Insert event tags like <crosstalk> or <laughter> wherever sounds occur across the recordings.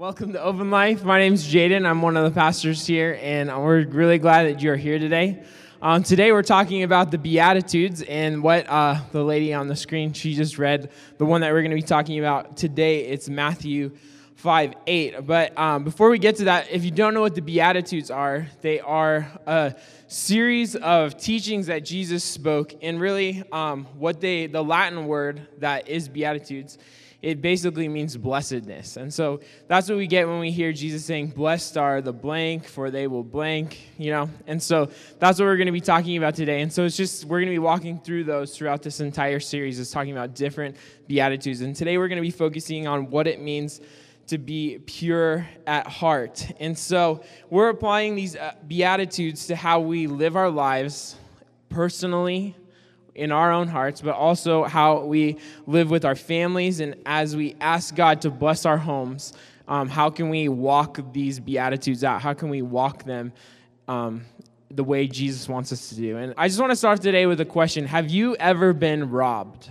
Welcome to Open Life. My name is Jaden. I'm one of the pastors here, and we're really glad that you're here today. Um, today, we're talking about the Beatitudes and what uh, the lady on the screen she just read. The one that we're going to be talking about today, it's Matthew 5 8. But um, before we get to that, if you don't know what the Beatitudes are, they are a series of teachings that Jesus spoke, and really um, what they, the Latin word that is Beatitudes it basically means blessedness. And so that's what we get when we hear Jesus saying, Blessed are the blank, for they will blank, you know? And so that's what we're going to be talking about today. And so it's just, we're going to be walking through those throughout this entire series, is talking about different Beatitudes. And today we're going to be focusing on what it means to be pure at heart. And so we're applying these uh, Beatitudes to how we live our lives personally in our own hearts, but also how we live with our families. And as we ask God to bless our homes, um, how can we walk these Beatitudes out? How can we walk them um, the way Jesus wants us to do? And I just want to start today with a question Have you ever been robbed?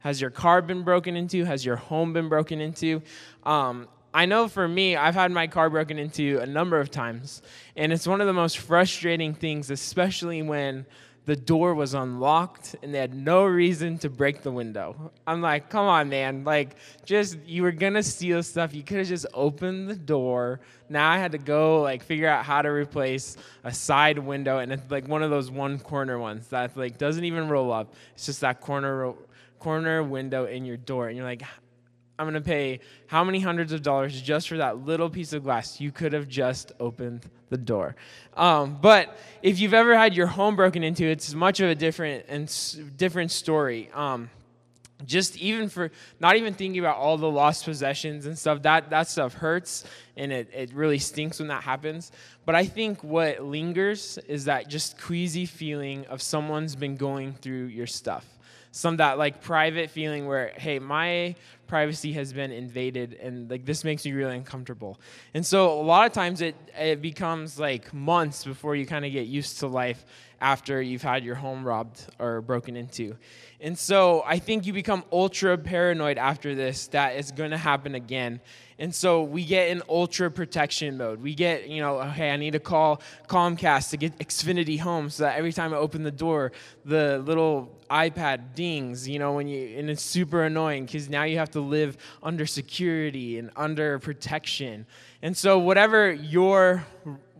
Has your car been broken into? Has your home been broken into? Um, I know for me, I've had my car broken into a number of times. And it's one of the most frustrating things, especially when the door was unlocked and they had no reason to break the window. I'm like, come on, man. Like, just, you were gonna steal stuff. You could have just opened the door. Now I had to go, like, figure out how to replace a side window. And it's like one of those one corner ones that, like, doesn't even roll up. It's just that corner, corner window in your door. And you're like, I'm going to pay how many hundreds of dollars just for that little piece of glass? You could have just opened the door. Um, but if you've ever had your home broken into, it's much of a different and different story. Um, just even for not even thinking about all the lost possessions and stuff, that, that stuff hurts and it, it really stinks when that happens. But I think what lingers is that just queasy feeling of someone's been going through your stuff some that like private feeling where hey my privacy has been invaded and like this makes me really uncomfortable. And so a lot of times it it becomes like months before you kind of get used to life after you've had your home robbed or broken into. And so i think you become ultra paranoid after this that it's going to happen again and so we get in ultra protection mode. We get, you know, okay, I need to call Comcast to get Xfinity home so that every time I open the door, the little iPad dings, you know, when you, and it's super annoying because now you have to live under security and under protection. And so whatever your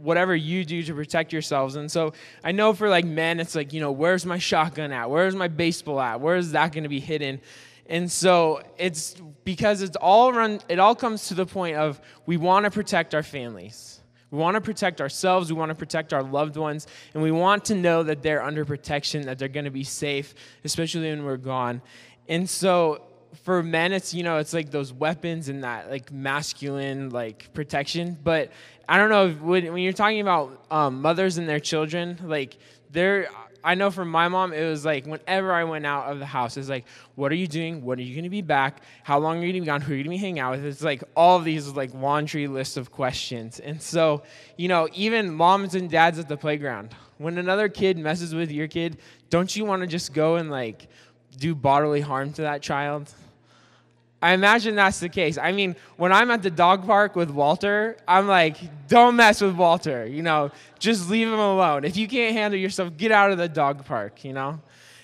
whatever you do to protect yourselves. And so I know for like men, it's like, you know, where's my shotgun at? Where's my baseball at? Where is that going to be hidden? And so it's because it's all run, it all comes to the point of we want to protect our families. We want to protect ourselves, we want to protect our loved ones, and we want to know that they're under protection, that they're going to be safe, especially when we're gone. And so for men it's you know it's like those weapons and that like masculine like protection but i don't know when, when you're talking about um, mothers and their children like they're I know from my mom, it was like whenever I went out of the house, it's like, what are you doing? When are you going to be back? How long are you going to be gone? Who are you going to be hanging out with? It's like all these like laundry list of questions. And so, you know, even moms and dads at the playground, when another kid messes with your kid, don't you want to just go and like do bodily harm to that child? I imagine that's the case. I mean, when I'm at the dog park with Walter, I'm like, don't mess with Walter, you know, just leave him alone. If you can't handle yourself, get out of the dog park, you know?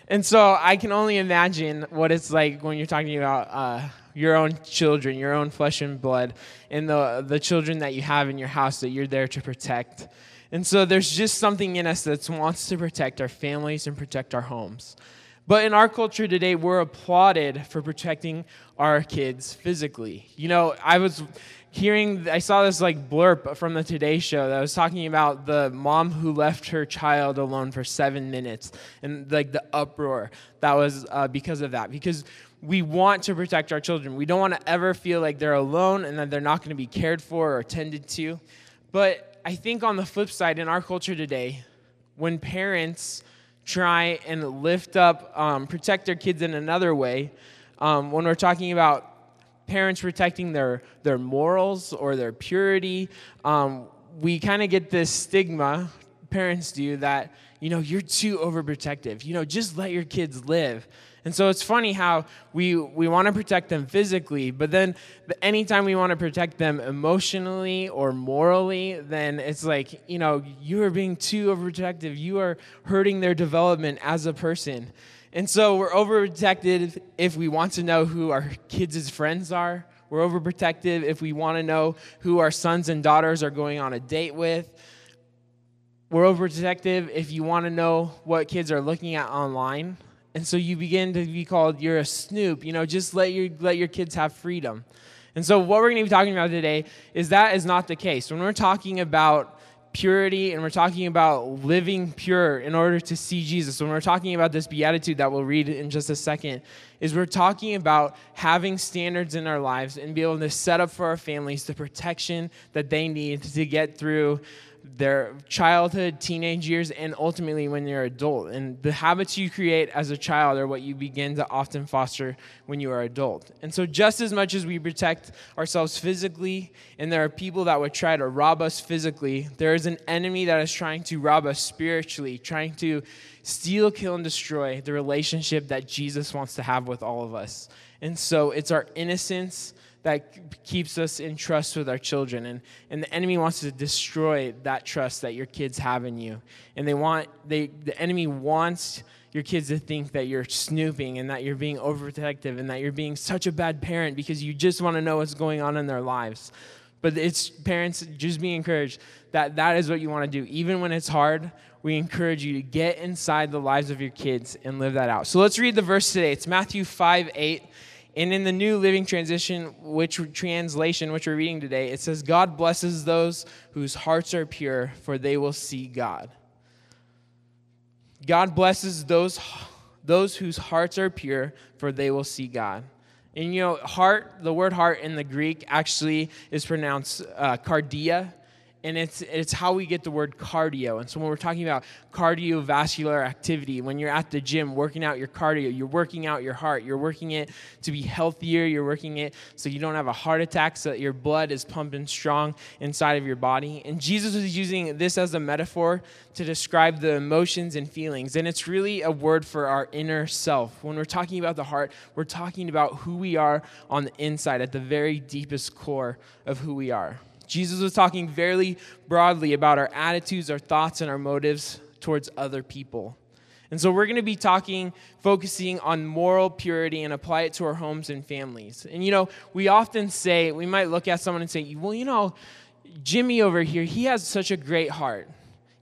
And so I can only imagine what it's like when you're talking about uh, your own children, your own flesh and blood, and the, the children that you have in your house that you're there to protect. And so there's just something in us that wants to protect our families and protect our homes. But in our culture today, we're applauded for protecting our kids physically. You know, I was hearing, I saw this like blurb from the Today Show that was talking about the mom who left her child alone for seven minutes and like the uproar that was uh, because of that. Because we want to protect our children. We don't want to ever feel like they're alone and that they're not going to be cared for or tended to. But I think on the flip side, in our culture today, when parents try and lift up, um, protect their kids in another way. Um, when we're talking about parents protecting their, their morals or their purity, um, we kind of get this stigma, parents do, that, you know, you're too overprotective. You know, just let your kids live. And so it's funny how we, we want to protect them physically, but then anytime we want to protect them emotionally or morally, then it's like, you know, you are being too overprotective. You are hurting their development as a person. And so we're overprotected if we want to know who our kids' friends are. We're overprotective if we want to know who our sons and daughters are going on a date with. We're overprotective if you want to know what kids are looking at online. And so you begin to be called you're a snoop. You know, just let your let your kids have freedom. And so what we're going to be talking about today is that is not the case. When we're talking about purity and we're talking about living pure in order to see Jesus, when we're talking about this beatitude that we'll read in just a second, is we're talking about having standards in our lives and be able to set up for our families the protection that they need to get through their childhood, teenage years, and ultimately when you're adult. And the habits you create as a child are what you begin to often foster when you are adult. And so, just as much as we protect ourselves physically, and there are people that would try to rob us physically, there is an enemy that is trying to rob us spiritually, trying to steal, kill, and destroy the relationship that Jesus wants to have with all of us. And so, it's our innocence that keeps us in trust with our children. And, and the enemy wants to destroy that trust that your kids have in you. And they want, they, the enemy wants your kids to think that you're snooping and that you're being overprotective and that you're being such a bad parent because you just want to know what's going on in their lives. But it's parents, just be encouraged that that is what you want to do. Even when it's hard, we encourage you to get inside the lives of your kids and live that out. So let's read the verse today. It's Matthew 5 8. And in the New Living Transition, which translation, which we're reading today, it says, God blesses those whose hearts are pure, for they will see God. God blesses those, those whose hearts are pure, for they will see God. And you know, heart, the word heart in the Greek actually is pronounced uh, cardia, and it's it's how we get the word cardio. And so when we're talking about cardiovascular activity, when you're at the gym working out your cardio, you're working out your heart, you're working it to be healthier, you're working it so you don't have a heart attack, so that your blood is pumping strong inside of your body. And Jesus was using this as a metaphor to describe the emotions and feelings. And it's really a word for our inner self. When we're talking about the heart, we're talking about who we are on the inside, at the very deepest core of who we are. Jesus was talking very broadly about our attitudes, our thoughts, and our motives towards other people. And so we're going to be talking, focusing on moral purity and apply it to our homes and families. And you know, we often say, we might look at someone and say, well, you know, Jimmy over here, he has such a great heart.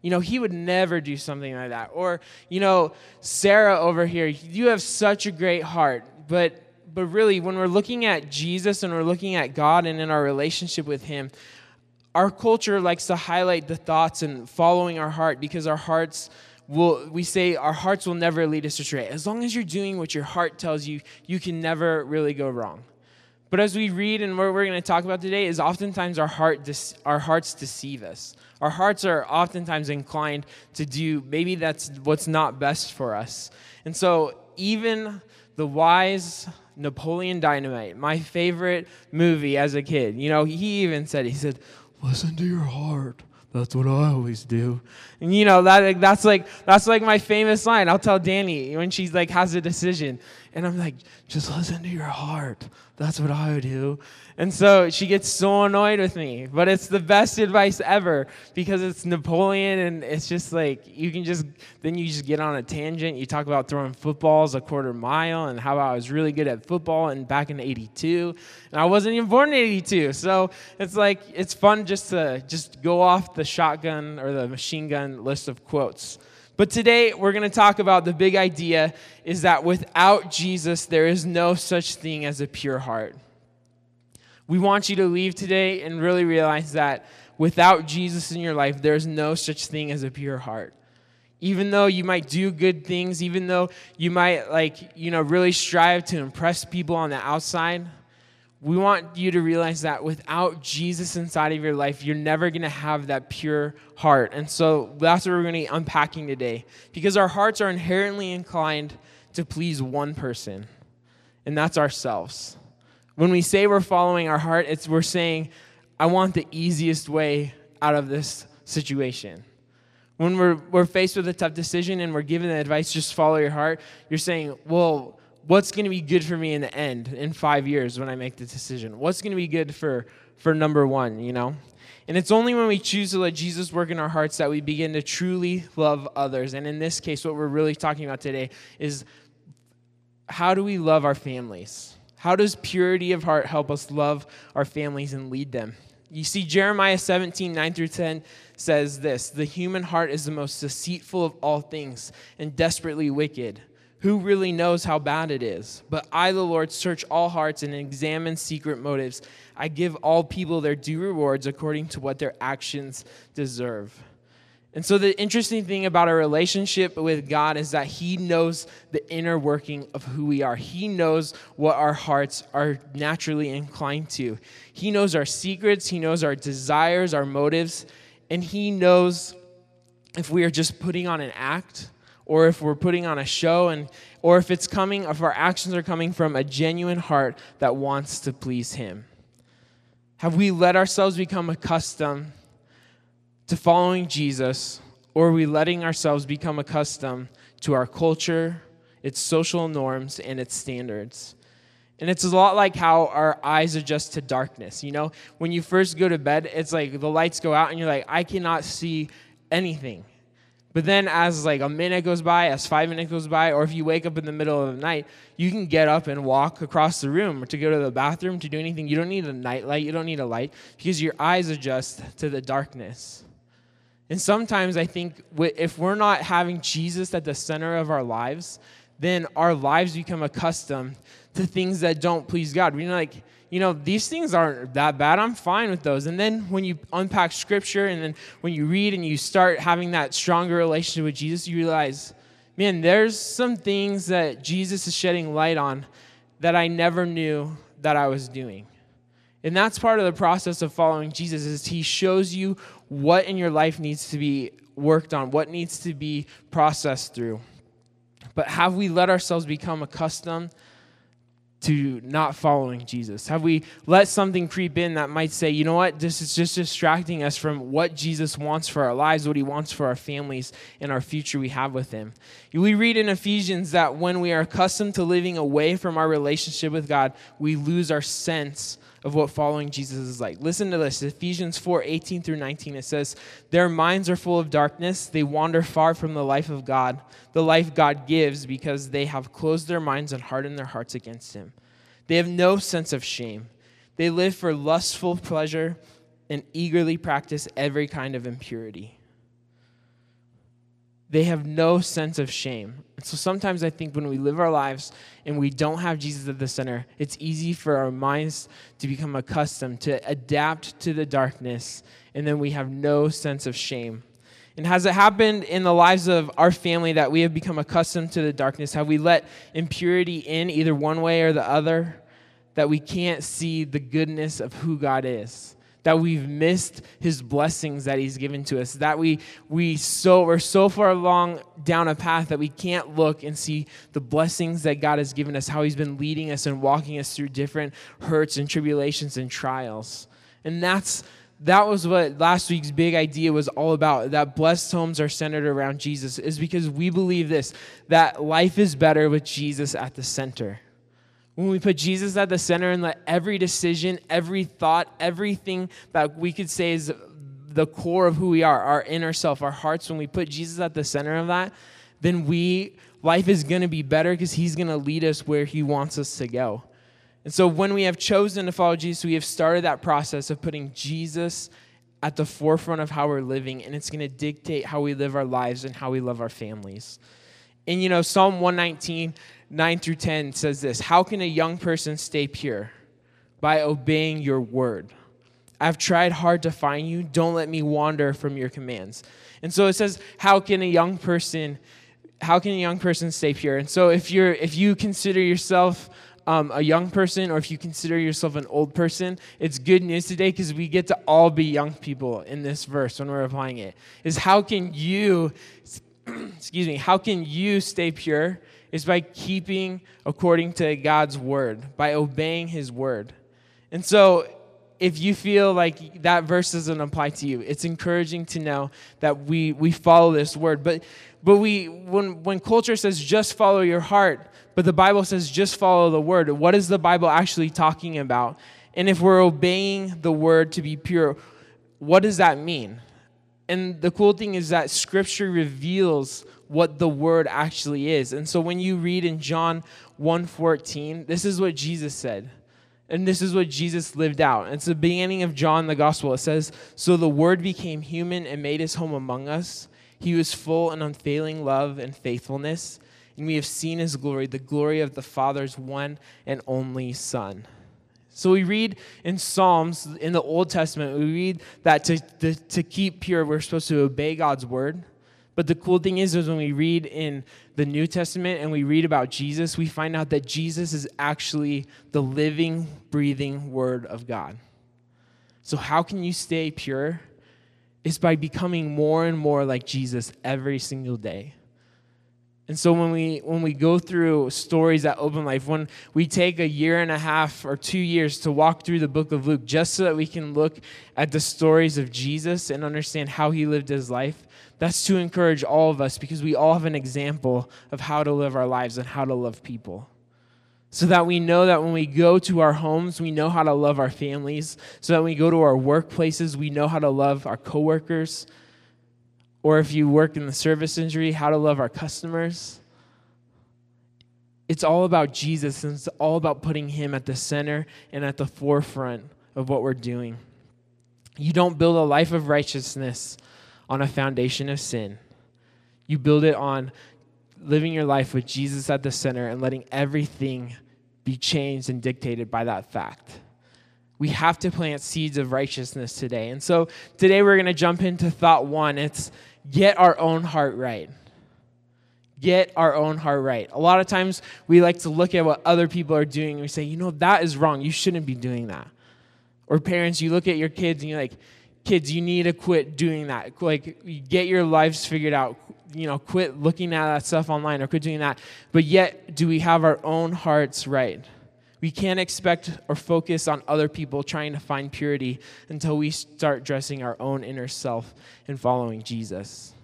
You know, he would never do something like that. Or, you know, Sarah over here, you have such a great heart. But but really, when we're looking at Jesus and we're looking at God and in our relationship with Him, our culture likes to highlight the thoughts and following our heart because our hearts will, we say our hearts will never lead us astray. As long as you're doing what your heart tells you, you can never really go wrong. But as we read and what we're going to talk about today is oftentimes our heart our hearts deceive us. Our hearts are oftentimes inclined to do maybe that's what's not best for us. And so even the wise Napoleon Dynamite, my favorite movie as a kid. You know, he even said, he said, listen to your heart. That's what I always do. And you know, that that's like that's like my famous line. I'll tell Danny when she's like has a decision. And I'm like, just listen to your heart. That's what I would do. And so she gets so annoyed with me. But it's the best advice ever because it's Napoleon and it's just like you can just then you just get on a tangent. You talk about throwing footballs a quarter mile and how I was really good at football and back in 82. And I wasn't even born in 82. So it's like it's fun just to just go off the shotgun or the machine gun list of quotes. But today we're going to talk about the big idea is that without Jesus, there is no such thing as a pure heart. We want you to leave today and really realize that without Jesus in your life, there's no such thing as a pure heart. Even though you might do good things, even though you might like, you know, really strive to impress people on the outside, we want you to realize that without Jesus inside of your life, you're never going to have that pure heart. And so that's what we're going to be unpacking today. Because our hearts are inherently inclined to please one person, and that's ourselves. When we say we're following our heart, it's we're saying, I want the easiest way out of this situation. When we're, we're faced with a tough decision and we're given the advice, just follow your heart, you're saying, well, what's going to be good for me in the end in five years when I make the decision? What's going to be good for, for number one, you know? And it's only when we choose to let Jesus work in our hearts that we begin to truly love others. And in this case, what we're really talking about today is how do we love our families? How does purity of heart help us love our families and lead them? You see, Jeremiah 17, 9 through 10 says this The human heart is the most deceitful of all things and desperately wicked. Who really knows how bad it is? But I, the Lord, search all hearts and examine secret motives. I give all people their due rewards according to what their actions deserve. And so, the interesting thing about our relationship with God is that He knows the inner working of who we are. He knows what our hearts are naturally inclined to. He knows our secrets, He knows our desires, our motives, and He knows if we are just putting on an act or if we're putting on a show and or if it's coming if our actions are coming from a genuine heart that wants to please him have we let ourselves become accustomed to following jesus or are we letting ourselves become accustomed to our culture its social norms and its standards and it's a lot like how our eyes adjust to darkness. You know, when you first go to bed, it's like the lights go out and you're like, I cannot see anything. But then, as like a minute goes by, as five minutes goes by, or if you wake up in the middle of the night, you can get up and walk across the room or to go to the bathroom to do anything. You don't need a night light, you don't need a light because your eyes adjust to the darkness. And sometimes I think if we're not having Jesus at the center of our lives, then our lives become accustomed to things that don't please God. We're like, you know, these things aren't that bad. I'm fine with those. And then when you unpack scripture and then when you read and you start having that stronger relationship with Jesus, you realize, man, there's some things that Jesus is shedding light on that I never knew that I was doing. And that's part of the process of following Jesus is he shows you what in your life needs to be worked on, what needs to be processed through. But have we let ourselves become accustomed to not following Jesus? Have we let something creep in that might say, you know what, this is just distracting us from what Jesus wants for our lives, what he wants for our families, and our future we have with him? We read in Ephesians that when we are accustomed to living away from our relationship with God, we lose our sense of what following Jesus is like. Listen to this Ephesians 4 18 through 19. It says, Their minds are full of darkness. They wander far from the life of God, the life God gives, because they have closed their minds and hardened their hearts against Him. They have no sense of shame. They live for lustful pleasure and eagerly practice every kind of impurity they have no sense of shame. So sometimes I think when we live our lives and we don't have Jesus at the center, it's easy for our minds to become accustomed to adapt to the darkness, and then we have no sense of shame. And has it happened in the lives of our family that we have become accustomed to the darkness? Have we let impurity in either one way or the other? That we can't see the goodness of who God is? That we've missed his blessings that he's given to us that we we so we're so far along down a path that we can't look and see the blessings that god has given us how he's been leading us and walking us through different hurts and tribulations and trials. And that's that was what last week's big idea was all about that blessed homes are centered around jesus is because we believe this that life is better with jesus at the center when we put Jesus at the center and let every decision, every thought, everything that we could say is the core of who we are, our inner self, our hearts, when we put Jesus at the center of that, then we life is going to be better because he's going to lead us where he wants us to go. And so when we have chosen to follow Jesus, we have started that process of putting Jesus at the forefront of how we're living, and it's going to dictate how we live our lives and how we love our families. And you know, Psalm 119 9 through 10 says this How can a young person stay pure? By obeying your word. I've tried hard to find you. Don't let me wander from your commands. And so it says, How can a young person? How can a young person stay pure? And so, if you're, if you consider yourself um, a young person, or if you consider yourself an old person, it's good news today because we get to all be young people in this verse when we're applying it. Is how can you, <clears throat> excuse me, how can you stay pure? Is by keeping according to God's word, by obeying his word. And so if you feel like that verse doesn't apply to you, it's encouraging to know that we, we follow this word. But, but we, when, when culture says just follow your heart, but the Bible says just follow the word, what is the Bible actually talking about? And if we're obeying the word to be pure, what does that mean? And the cool thing is that scripture reveals what the word actually is. And so when you read in John 1:14, this is what Jesus said. And this is what Jesus lived out. It's the beginning of John the gospel. It says, "So the word became human and made his home among us. He was full and unfailing love and faithfulness, and we have seen his glory, the glory of the Father's one and only Son." So we read in Psalms in the Old Testament, we read that to, to, to, keep pure, we're supposed to obey God's word. But the cool thing is, is when we read in the New Testament and we read about Jesus, we find out that Jesus is actually the living, breathing word of God. So, how can you stay pure? Is by becoming more and more like Jesus every single day. And so when we when we go through stories at Open Life, when we take a year and a half or 2 years to walk through the book of Luke just so that we can look at the stories of Jesus and understand how he lived his life, that's to encourage all of us because we all have an example of how to live our lives and how to love people. So that we know that when we go to our homes, we know how to love our families. So that when we go to our workplaces, we know how to love our coworkers, or if you work in the service industry, how to love our customers. It's all about Jesus, and it's all about putting Him at the center and at the forefront of what we're doing. You don't build a life of righteousness on a foundation of sin, you build it on living your life with Jesus at the center and letting everything be changed and dictated by that fact. We have to plant seeds of righteousness today. And so today we're going to jump into thought one. It's get our own heart right. Get our own heart right. A lot of times we like to look at what other people are doing and we say, you know, that is wrong. You shouldn't be doing that. Or parents, you look at your kids and you're like, kids, you need to quit doing that. Like, get your lives figured out. You know, quit looking at that stuff online or quit doing that. But yet, do we have our own hearts right? We can't expect or focus on other people trying to find purity until we start dressing our own inner self and following Jesus.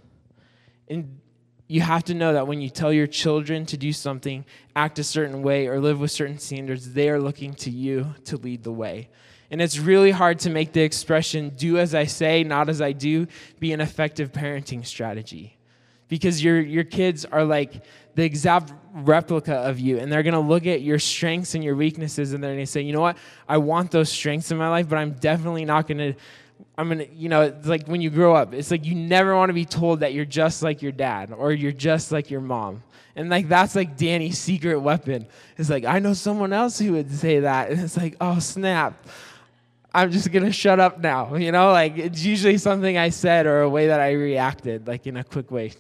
And you have to know that when you tell your children to do something, act a certain way, or live with certain standards, they are looking to you to lead the way. And it's really hard to make the expression, do as I say, not as I do, be an effective parenting strategy. Because your, your kids are like the exact replica of you. And they're going to look at your strengths and your weaknesses and they're going to say, you know what? I want those strengths in my life, but I'm definitely not going to. I'm gonna, you know, it's like when you grow up, it's like you never want to be told that you're just like your dad or you're just like your mom. And like that's like Danny's secret weapon. It's like, I know someone else who would say that. And it's like, oh snap. I'm just gonna shut up now. You know, like it's usually something I said or a way that I reacted, like in a quick way.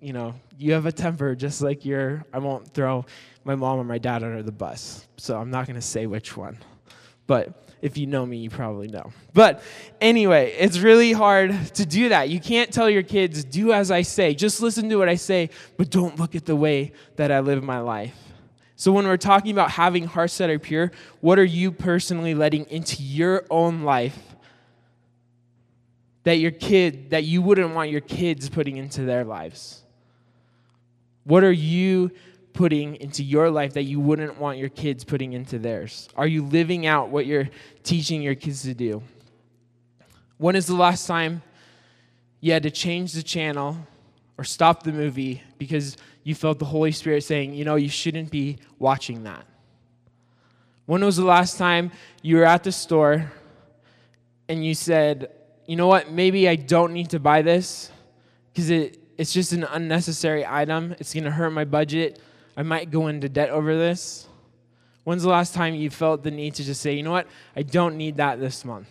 You know, you have a temper just like your, I won't throw my mom or my dad under the bus. So I'm not going to say which one. But if you know me, you probably know. But anyway, it's really hard to do that. You can't tell your kids, do as I say, just listen to what I say, but don't look at the way that I live my life. So, when we're talking about having hearts that are pure, what are you personally letting into your own life that your kid, that you wouldn't want your kids putting into their lives? What are you putting into your life that you wouldn't want your kids putting into theirs? Are you living out what you're teaching your kids to do? When is the last time you had to change the channel or stop the movie because you felt the Holy Spirit saying, you know, you shouldn't be watching that? When was the last time you were at the store and you said, you know what, maybe I don't need to buy this because it it's just an unnecessary item. It's going to hurt my budget. I might go into debt over this. When's the last time you felt the need to just say, you know what, I don't need that this month?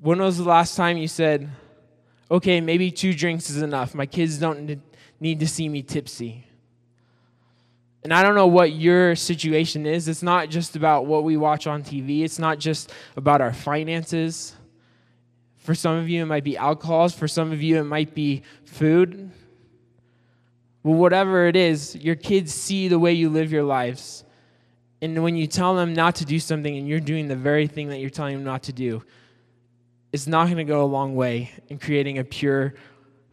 When was the last time you said, okay, maybe two drinks is enough. My kids don't need to see me tipsy. And I don't know what your situation is. It's not just about what we watch on TV, it's not just about our finances. For some of you, it might be alcohols. For some of you, it might be food. Well, whatever it is, your kids see the way you live your lives. And when you tell them not to do something and you're doing the very thing that you're telling them not to do, it's not going to go a long way in creating a pure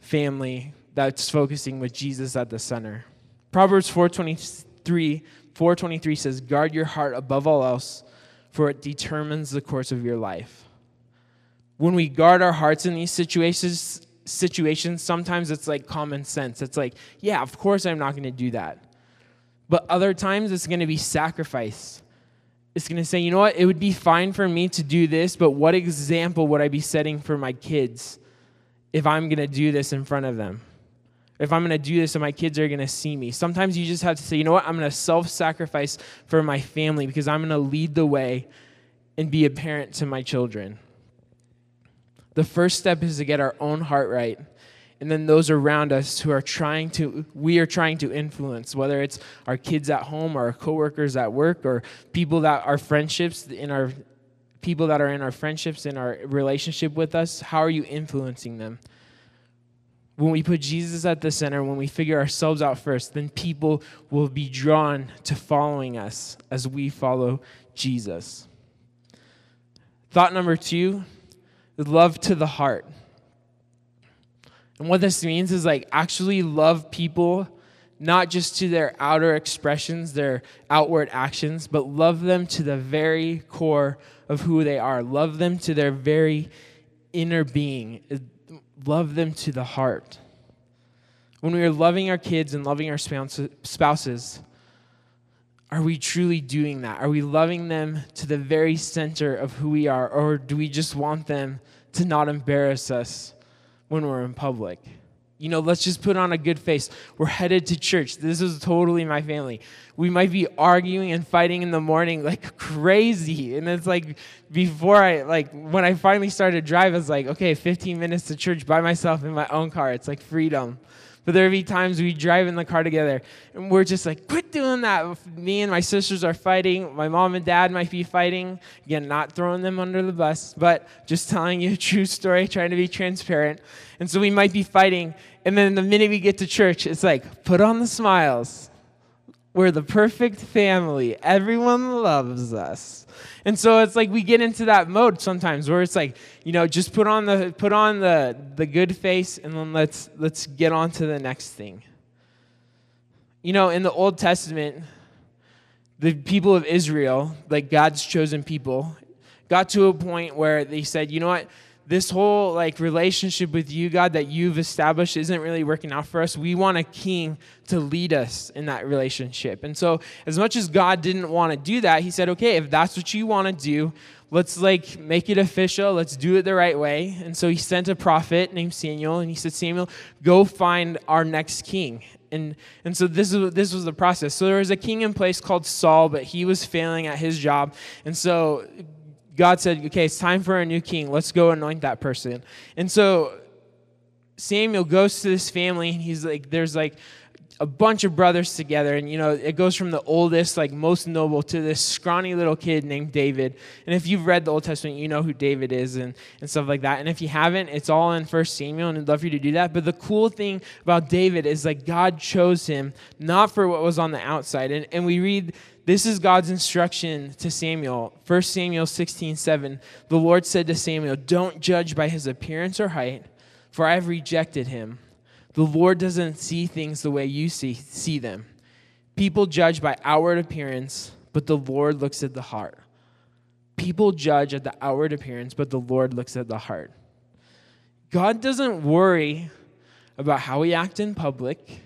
family that's focusing with Jesus at the center. Proverbs 4:23 423 says, "Guard your heart above all else, for it determines the course of your life." When we guard our hearts in these situations, situations, sometimes it's like common sense. It's like, yeah, of course I'm not going to do that. But other times it's going to be sacrifice. It's going to say, you know what? It would be fine for me to do this, but what example would I be setting for my kids if I'm going to do this in front of them? If I'm going to do this and my kids are going to see me. Sometimes you just have to say, you know what? I'm going to self sacrifice for my family because I'm going to lead the way and be a parent to my children. The first step is to get our own heart right. And then those around us who are trying to, we are trying to influence, whether it's our kids at home or our coworkers at work or people that are friendships in our, people that are in our friendships in our relationship with us. How are you influencing them? When we put Jesus at the center, when we figure ourselves out first, then people will be drawn to following us as we follow Jesus. Thought number two love to the heart. And what this means is like actually love people, not just to their outer expressions, their outward actions, but love them to the very core of who they are. Love them to their very inner being. Love them to the heart. When we are loving our kids and loving our spouses, are we truly doing that? Are we loving them to the very center of who we are? Or do we just want them to not embarrass us when we're in public? You know, let's just put on a good face. We're headed to church. This is totally my family. We might be arguing and fighting in the morning like <laughs> crazy. And it's like before I, like, when I finally started to drive, I was like, okay, 15 minutes to church by myself in my own car. It's like freedom. But there be times we drive in the car together and we're just like, quit doing that. Me and my sisters are fighting. My mom and dad might be fighting. Again, not throwing them under the bus, but just telling you a true story, trying to be transparent. And so we might be fighting. And then the minute we get to church, it's like, put on the smiles. We're the perfect family. Everyone loves us. And so it's like we get into that mode sometimes where it's like, you know, just put on the put on the the good face and then let's let's get on to the next thing. You know, in the Old Testament, the people of Israel, like God's chosen people, got to a point where they said, you know what? This whole like relationship with you god that you've established isn't really working out for us. We want a king to lead us in that relationship. And so as much as god didn't want to do that he said okay if that's what you want to do let's like make it official. Let's do it the right way. And so he sent a prophet named samuel and he said samuel go find our next king. And, and so this, is, this was the process. So there was a king in place called Saul, but he was failing at his job. And so God said, okay, it's time for a new king. Let's go anoint that person. And so Samuel goes to this family, and he's like, there's like a bunch of brothers together. And, you know, it goes from the oldest, like most noble, to this scrawny little kid named David. And if you've read the Old Testament, you know who David is and, and stuff like that. And if you haven't, it's all in First Samuel, and I'd love for you to do that. But the cool thing about David is like God chose him not for what was on the outside. And, and we read this is God's instruction to Samuel. 1 Samuel 16, 7. The Lord said to Samuel, Don't judge by his appearance or height, for I have rejected him. The Lord doesn't see things the way you see, see them. People judge by outward appearance, but the Lord looks at the heart. People judge at the outward appearance, but the Lord looks at the heart. God doesn't worry about how we act in public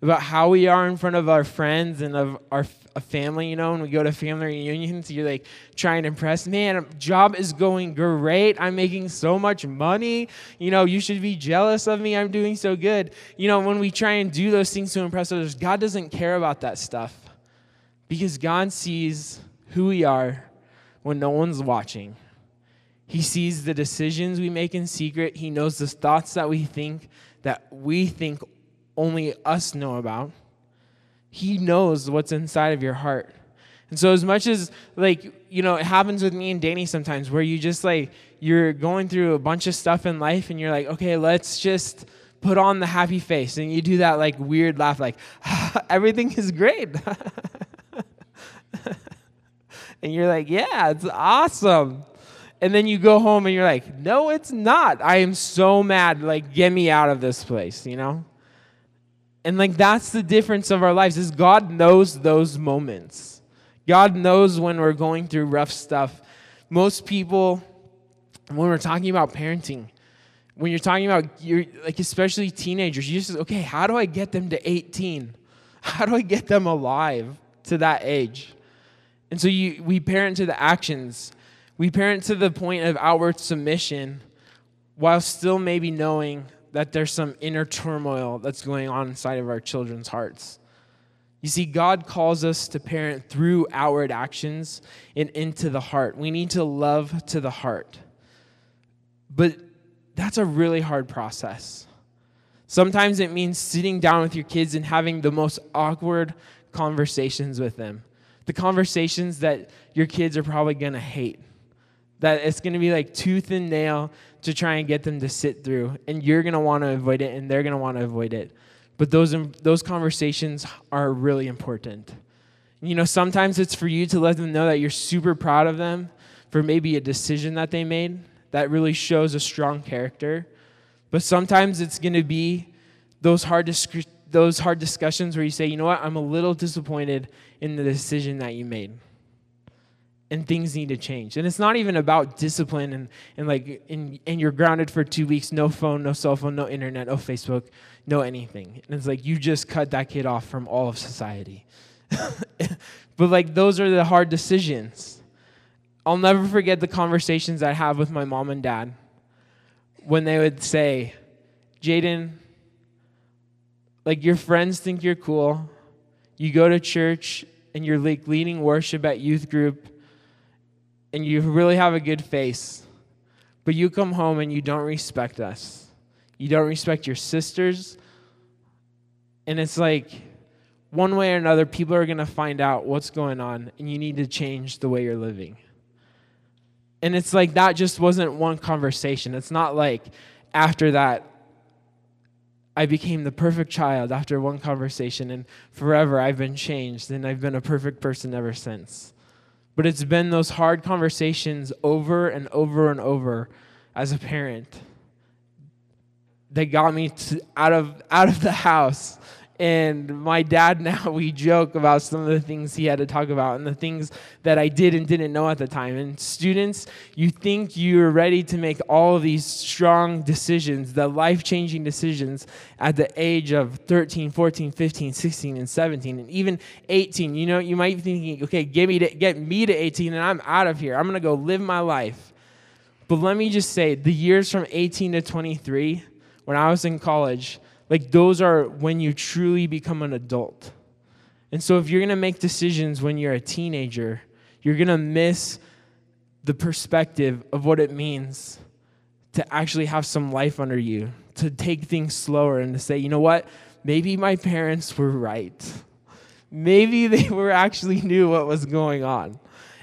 about how we are in front of our friends and of our family. You know, when we go to family reunions, you're like trying to impress. Man, job is going great. I'm making so much money. You know, you should be jealous of me. I'm doing so good. You know, when we try and do those things to impress others, God doesn't care about that stuff because God sees who we are when no one's watching. He sees the decisions we make in secret. He knows the thoughts that we think that we think only us know about. He knows what's inside of your heart. And so, as much as, like, you know, it happens with me and Danny sometimes where you just, like, you're going through a bunch of stuff in life and you're like, okay, let's just put on the happy face. And you do that, like, weird laugh, like, <laughs> everything is great. <laughs> and you're like, yeah, it's awesome. And then you go home and you're like, no, it's not. I am so mad. Like, get me out of this place, you know? And like that's the difference of our lives is God knows those moments. God knows when we're going through rough stuff. Most people when we're talking about parenting, when you're talking about you're like especially teenagers, you just okay, how do I get them to 18? <laughs> How do I get them alive to that age? And so you we parent to the actions. We parent to the point of outward submission while still maybe knowing that there's some inner turmoil that's going on inside of our children's hearts. You see, God calls us to parent through outward actions and into the heart. We need to love to the heart. But that's a really hard process. Sometimes it means sitting down with your kids and having the most awkward conversations with them. The conversations that your kids are probably going to hate. That it's going to be like tooth and nail to try and get them to sit through. And you're going to want to avoid it, and they're going to want to avoid it. But those, those conversations are really important. You know, sometimes it's for you to let them know that you're super proud of them for maybe a decision that they made that really shows a strong character. But sometimes it's going to be those hard, those hard discussions where you say, you know what, I'm a little disappointed in the decision that you made. And things need to change. And it's not even about discipline and, and like, and, and you're grounded for two weeks, no phone, no cell phone, no internet, no Facebook, no anything. And it's like you just cut that kid off from all of society. <laughs> but like, those are the hard decisions I'll never forget the conversations I have with my mom and dad when they would say, Jaden, like your friends think you're cool. You go to church and you're like leading worship at youth group and you really have a good face. But you come home and you don't respect us. You don't respect your sisters. And it's like one way or another, people are going to find out what's going on and you need to change the way you're living. And it's like that just wasn't one conversation. It's not like after that, I became the perfect child after one conversation, and forever I've been changed, and I've been a perfect person ever since. But it's been those hard conversations over and over and over as a parent that got me to, out of out of the house and my dad now <laughs> we joke about some of the things he had to talk about and the things that I did and didn't know at the time. And students, you think you're ready to make all of these strong decisions, the life-changing decisions at the age of 13, 14, 15, 16 and 17 and even 18. You know, you might be thinking, "Okay, get me to get me to 18 and I'm out of here. I'm going to go live my life." But let me just say, the years from 18 to 23 when I was in college, like those are when you truly become an adult. And so if you're going to make decisions when you're a teenager, you're going to miss the perspective of what it means to actually have some life under you, to take things slower and to say, you know what? Maybe my parents were right. Maybe they <laughs> were actually knew what was going on.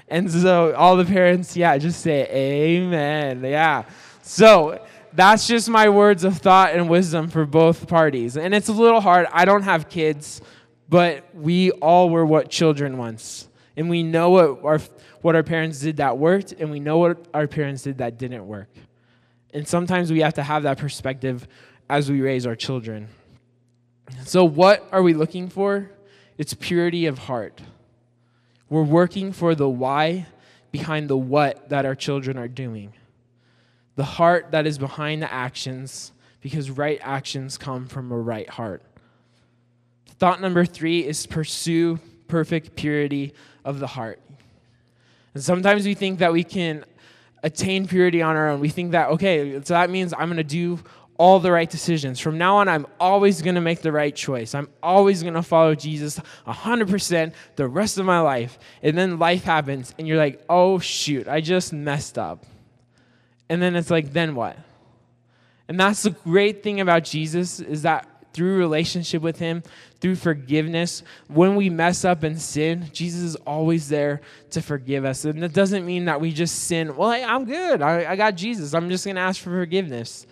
And so all the parents, yeah, just say amen. Yeah. So that's just my words of thought and wisdom for both parties. And it's a little hard. I don't have kids, but we all were what children once. And we know what our, what our parents did that worked, and we know what our parents did that didn't work. And sometimes we have to have that perspective as we raise our children. So, what are we looking for? It's purity of heart. We're working for the why behind the what that our children are doing the heart that is behind the actions, because right actions come from a right heart. Thought number three is pursue perfect purity of the heart. And sometimes we think that we can attain purity on our own. We think that, okay, so that means I'm going to do all the right decisions. From now on, I'm always going to make the right choice. I'm always going to follow Jesus 100% the rest of my life. And then life happens, and you're like, oh, shoot, I just messed up. And then it's like, then what? And that's the great thing about Jesus is that through relationship with him, through forgiveness, when we mess up and sin, Jesus is always there to forgive us. And that doesn't mean that we just sin, well, hey, I'm good. I, I got Jesus. I'm just going to ask for forgiveness.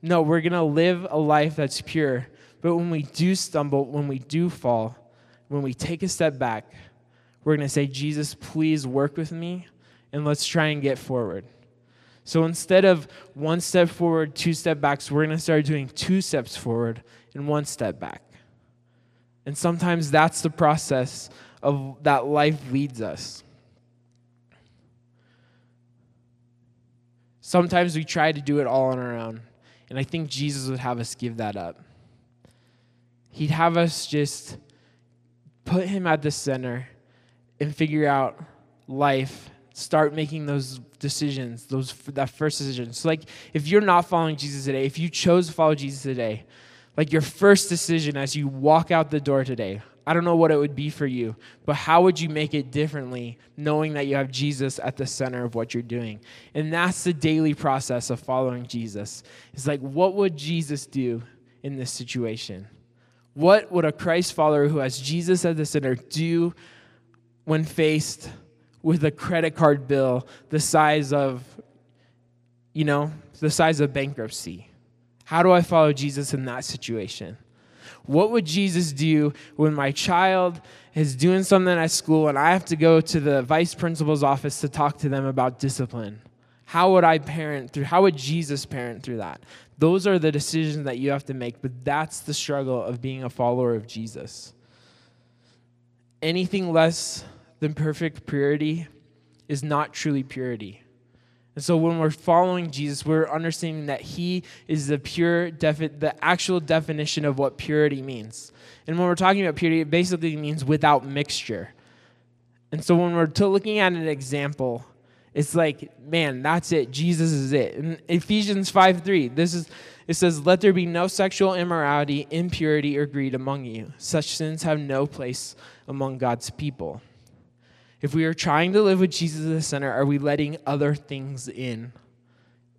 No, we're going to live a life that's pure. But when we do stumble, when we do fall, when we take a step back, We're going to say, Jesus, please work with me and let's try and get forward. So instead of one step forward, two step backs, we're going to start doing two steps forward and one step back. And sometimes that's the process of that life leads us. Sometimes we try to do it all on our own. And I think Jesus would have us give that up. He'd have us just put him at the center and figure out life start making those decisions those that first decision. So like if you're not following jesus today if you chose to follow jesus today like your first decision as you walk out the door today i don't know what it would be for you but how would you make it differently knowing that you have jesus at the center of what you're doing? And that's the daily process of following jesus. It's like what would jesus do in this situation? What would a christ follower who has jesus at the center do when faced with a credit card bill the size of, you know, the size of bankruptcy? How do I follow Jesus in that situation? What would Jesus do when my child is doing something at school and I have to go to the vice principal's office to talk to them about discipline? How would I parent through? How would Jesus parent through that? Those are the decisions that you have to make, but that's the struggle of being a follower of Jesus. Anything less than perfect purity is not truly purity. And so when we're following Jesus, we're understanding that he is the pure defi- the actual definition of what purity means. And when we're talking about purity, it basically means without mixture. And so when we're looking at an example, it's like, man, that's it. Jesus is it. In Ephesians 5 3, this is it says, Let there be no sexual immorality, impurity, or greed among you. Such sins have no place among God's people. If we are trying to live with Jesus at the center, are we letting other things in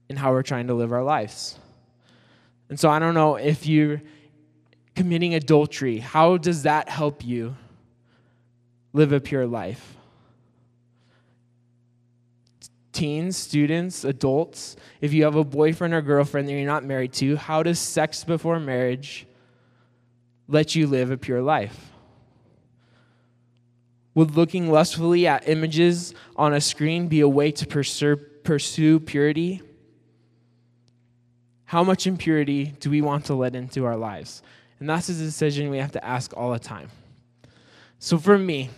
in how we're trying to live our lives? And so I don't know if you're committing adultery, how does that help you live a pure life? Teens, students, adults, if you have a boyfriend or girlfriend that you're not married to, how does sex before marriage let you live a pure life? Would looking lustfully at images on a screen be a way to pursue, purity? How much impurity do we want to let into our lives? And that's a decision we have to ask all the time. So for me,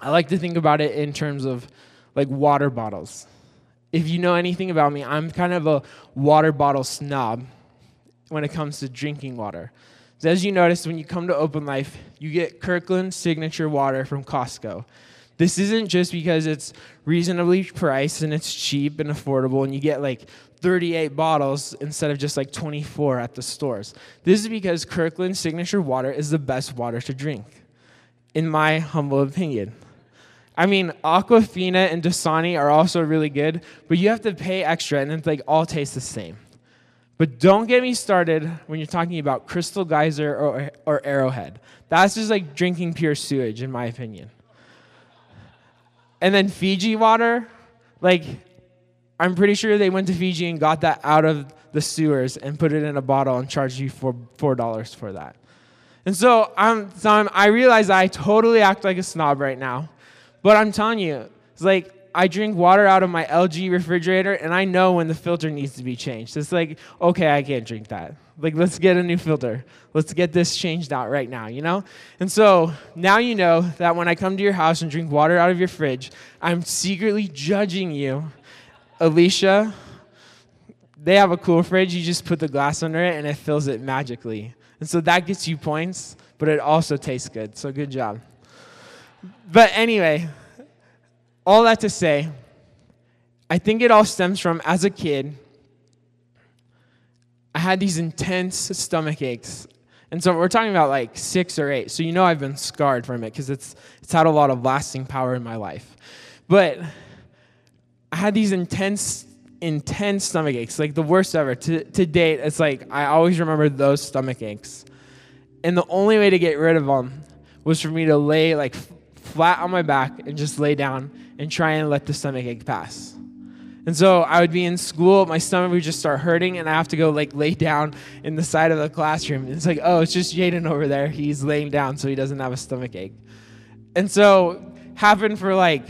I like to think about it in terms of like water bottles. If you know anything about me, I'm kind of a water bottle snob when it comes to drinking water. So as you notice, when you come to Open Life, you get Kirkland Signature Water from Costco. This isn't just because it's reasonably priced and it's cheap and affordable, and you get like 38 bottles instead of just like 24 at the stores. This is because Kirkland Signature Water is the best water to drink, in my humble opinion. I mean, Aquafina and Dasani are also really good, but you have to pay extra, and it's like all taste the same. But don't get me started when you're talking about Crystal Geyser or, or Arrowhead. That's just like drinking pure sewage, in my opinion. And then Fiji water, like, I'm pretty sure they went to Fiji and got that out of the sewers and put it in a bottle and charged you for $4 for that. And so, I'm, so I'm, I realize I totally act like a snob right now. But I'm telling you, it's like I drink water out of my LG refrigerator and I know when the filter needs to be changed. It's like, okay, I can't drink that. Like, let's get a new filter. Let's get this changed out right now, you know? And so now you know that when I come to your house and drink water out of your fridge, I'm secretly judging you. Alicia, they have a cool fridge. You just put the glass under it and it fills it magically. And so that gets you points, but it also tastes good. So good job. But anyway, all that to say, I think it all stems from as a kid, I had these intense stomach aches. And so we're talking about like six or eight. So you know I've been scarred from it because it's, it's had a lot of lasting power in my life. But I had these intense, intense stomach aches, like the worst ever. To, to date, it's like I always remember those stomach aches. And the only way to get rid of them was for me to lay like flat on my back and just lay down and try and let the stomach ache pass. And so I would be in school, my stomach would just start hurting, and I have to go like lay down in the side of the classroom. And it's like, oh, it's just Jaden over there. He's laying down so he doesn't have a stomach ache. And so happened for like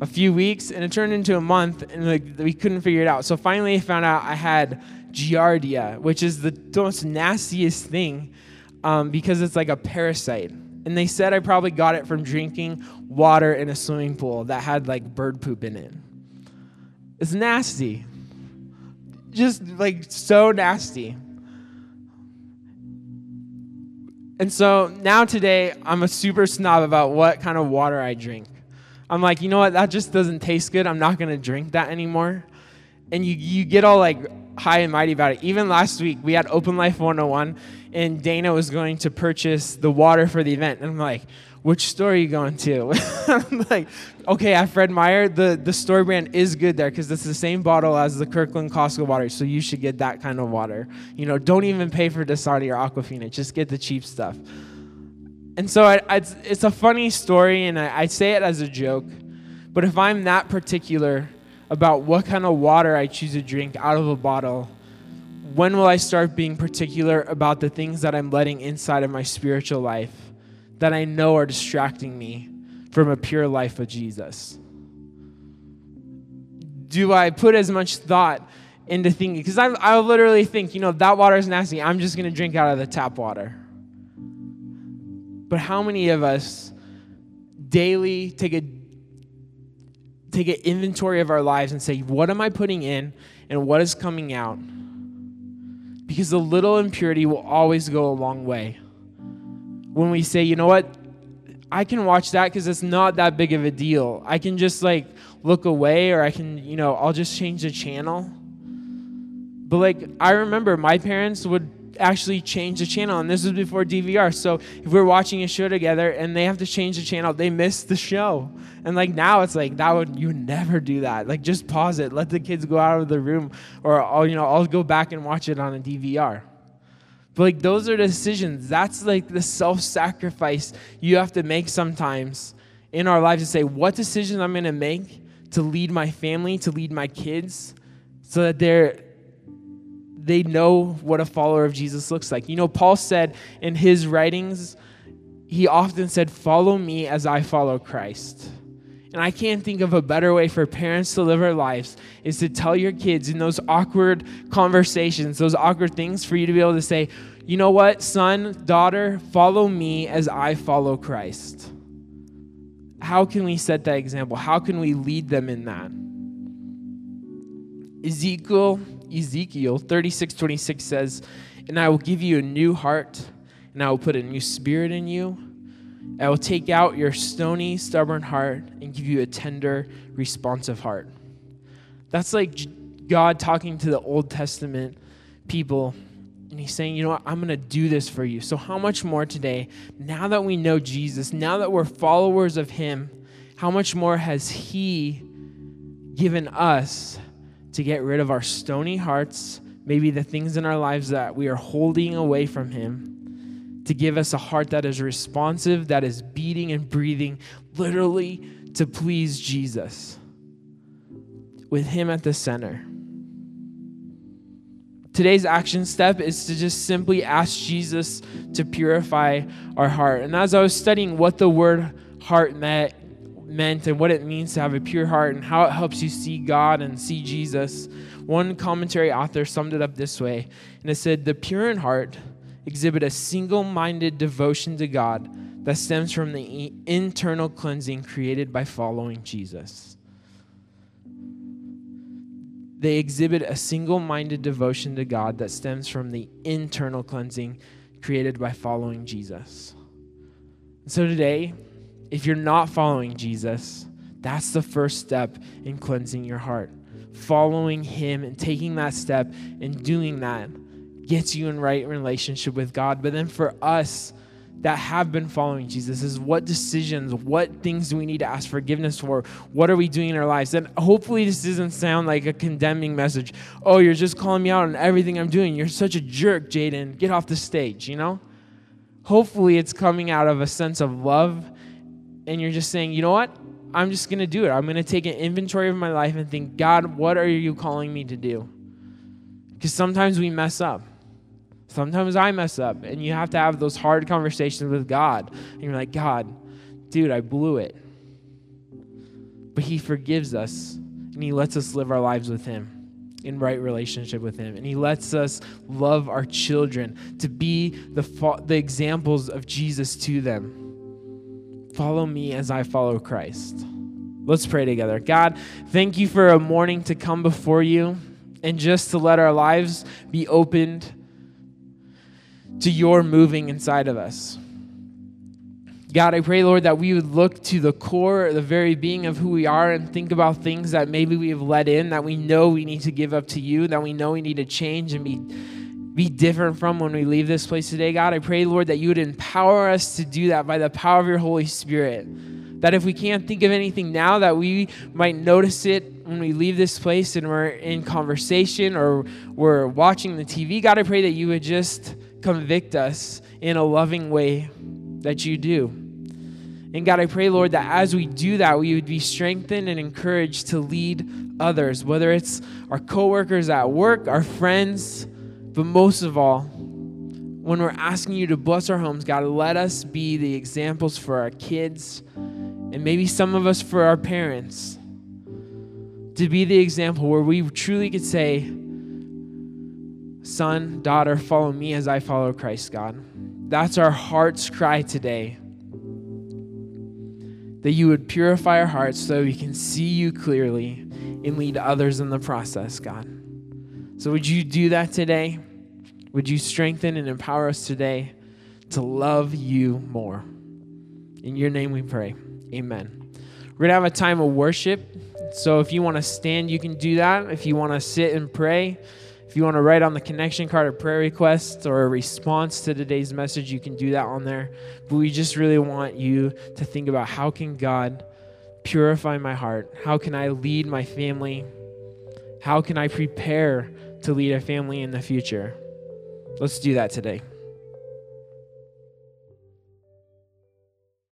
a few weeks and it turned into a month and like we couldn't figure it out. So finally I found out I had giardia, which is the most nastiest thing um, because it's like a parasite. And they said I probably got it from drinking water in a swimming pool that had like bird poop in it. It's nasty. Just like so nasty. And so now today, I'm a super snob about what kind of water I drink. I'm like, you know what? That just doesn't taste good. I'm not going to drink that anymore. And you, you get all like high and mighty about it. Even last week, we had Open Life 101, and Dana was going to purchase the water for the event. And I'm like, which store are you going to? <laughs> I'm like, okay, at Fred Meyer, the, the store brand is good there because it's the same bottle as the Kirkland Costco water, so you should get that kind of water. You know, don't even pay for Dasani or Aquafina, just get the cheap stuff. And so I, I, it's a funny story, and I, I say it as a joke, but if I'm that particular about what kind of water I choose to drink out of a bottle, when will I start being particular about the things that I'm letting inside of my spiritual life? that I know are distracting me from a pure life of Jesus? Do I put as much thought into thinking? Because I, I literally think, you know, that water is nasty. I'm just going to drink out of the tap water. But how many of us daily take a take an inventory of our lives and say, what am I putting in and what is coming out? Because a little impurity will always go a long way when we say, you know what, I can watch that because it's not that big of a deal. I can just like look away or I can, you know, I'll just change the channel. But like, I remember my parents would actually change the channel, and this was before DVR. So if we're watching a show together and they have to change the channel, they miss the show. And like now, it's like that would you never do that. Like just pause it, let the kids go out of the room, or I'll you know I'll go back and watch it on a DVR. But like those are decisions. That's like the self-sacrifice you have to make sometimes in our lives to say, what decisions I'm gonna make to lead my family, to lead my kids, so that they're they know what a follower of Jesus looks like. You know, Paul said in his writings, he often said, Follow me as I follow Christ. And I can't think of a better way for parents to live their lives is to tell your kids in those awkward conversations, those awkward things, for you to be able to say, you know what, son, daughter, follow me as I follow Christ. How can we set that example? How can we lead them in that? Ezekiel, Ezekiel 36, 26 says, And I will give you a new heart, and I will put a new spirit in you I will take out your stony, stubborn heart and give you a tender, responsive heart. That's like God talking to the Old Testament people. And he's saying, you know what, I'm going to do this for you. So, how much more today, now that we know Jesus, now that we're followers of him, how much more has he given us to get rid of our stony hearts, maybe the things in our lives that we are holding away from him? to give us a heart that is responsive, that is beating and breathing, literally to please Jesus, with Him at the center. Today's action step is to just simply ask Jesus to purify our heart. And as I was studying what the word heart meant, meant and what it means to have a pure heart and how it helps you see God and see Jesus, one commentary author summed it up this way. And it said, The pure in heart exhibit a single minded devotion to God that stems from the internal cleansing created by following Jesus. They exhibit a single minded devotion to God that stems from the internal cleansing created by following Jesus. So today, if you're not following Jesus, that's the first step in cleansing your heart. Following Him and taking that step and doing that gets you in right relationship with God. But then for us that have been following Jesus is what decisions, what things do we need to ask forgiveness for? What are we doing in our lives? And hopefully this doesn't sound like a condemning message. Oh, you're just calling me out on everything I'm doing. You're such a jerk, Jaden. Get off the stage, you know? Hopefully it's coming out of a sense of love and you're just saying, you know what? I'm just going to do it. I'm going to take an inventory of my life and think, God, what are you calling me to do? Because sometimes we mess up. Sometimes I mess up, and you have to have those hard conversations with God. And you're like, God, dude, I blew it. but He forgives us and He lets us live our lives with Him in right relationship with Him. And He lets us love our children to be the, fo- the examples of Jesus to them. Follow me as I follow Christ. Let's pray together. God, thank you for a morning to come before you and just to let our lives be opened to your moving inside of us. God, I pray, Lord, that we would look to the core, the very being of who we are, and think about things that maybe we have let in, that we know we need to give up to you, that we know we need to change and be, be different from when we leave this place today. God, I pray, Lord, that you would empower us to do that by the power of your Holy Spirit. That if we can't think of anything now, that we might notice it when we leave this place and we're in conversation or we're watching the TV. God, I pray that you would just convict us in a loving way that you do. And God, I pray, Lord, that as we do that, we would be strengthened and encouraged to lead others, whether it's our coworkers at work, our friends, but most of all, when we're asking you to bless our homes, God, let us be the examples for our kids and maybe some of us for our parents. To be the example where we truly could say, Son, daughter, follow me as I follow Christ, God. That's our heart's cry today. That you would purify our hearts so we can see you clearly and lead others in the process, God. So, would you do that today? Would you strengthen and empower us today to love you more? In your name we pray. Amen. We're going to have a time of worship. So, if you want to stand, you can do that. If you want to sit and pray, if you want to write on the connection card a prayer request or a response to today's message, you can do that on there. But we just really want you to think about how can God purify my heart? How can I lead my family? How can I prepare to lead a family in the future? Let's do that today.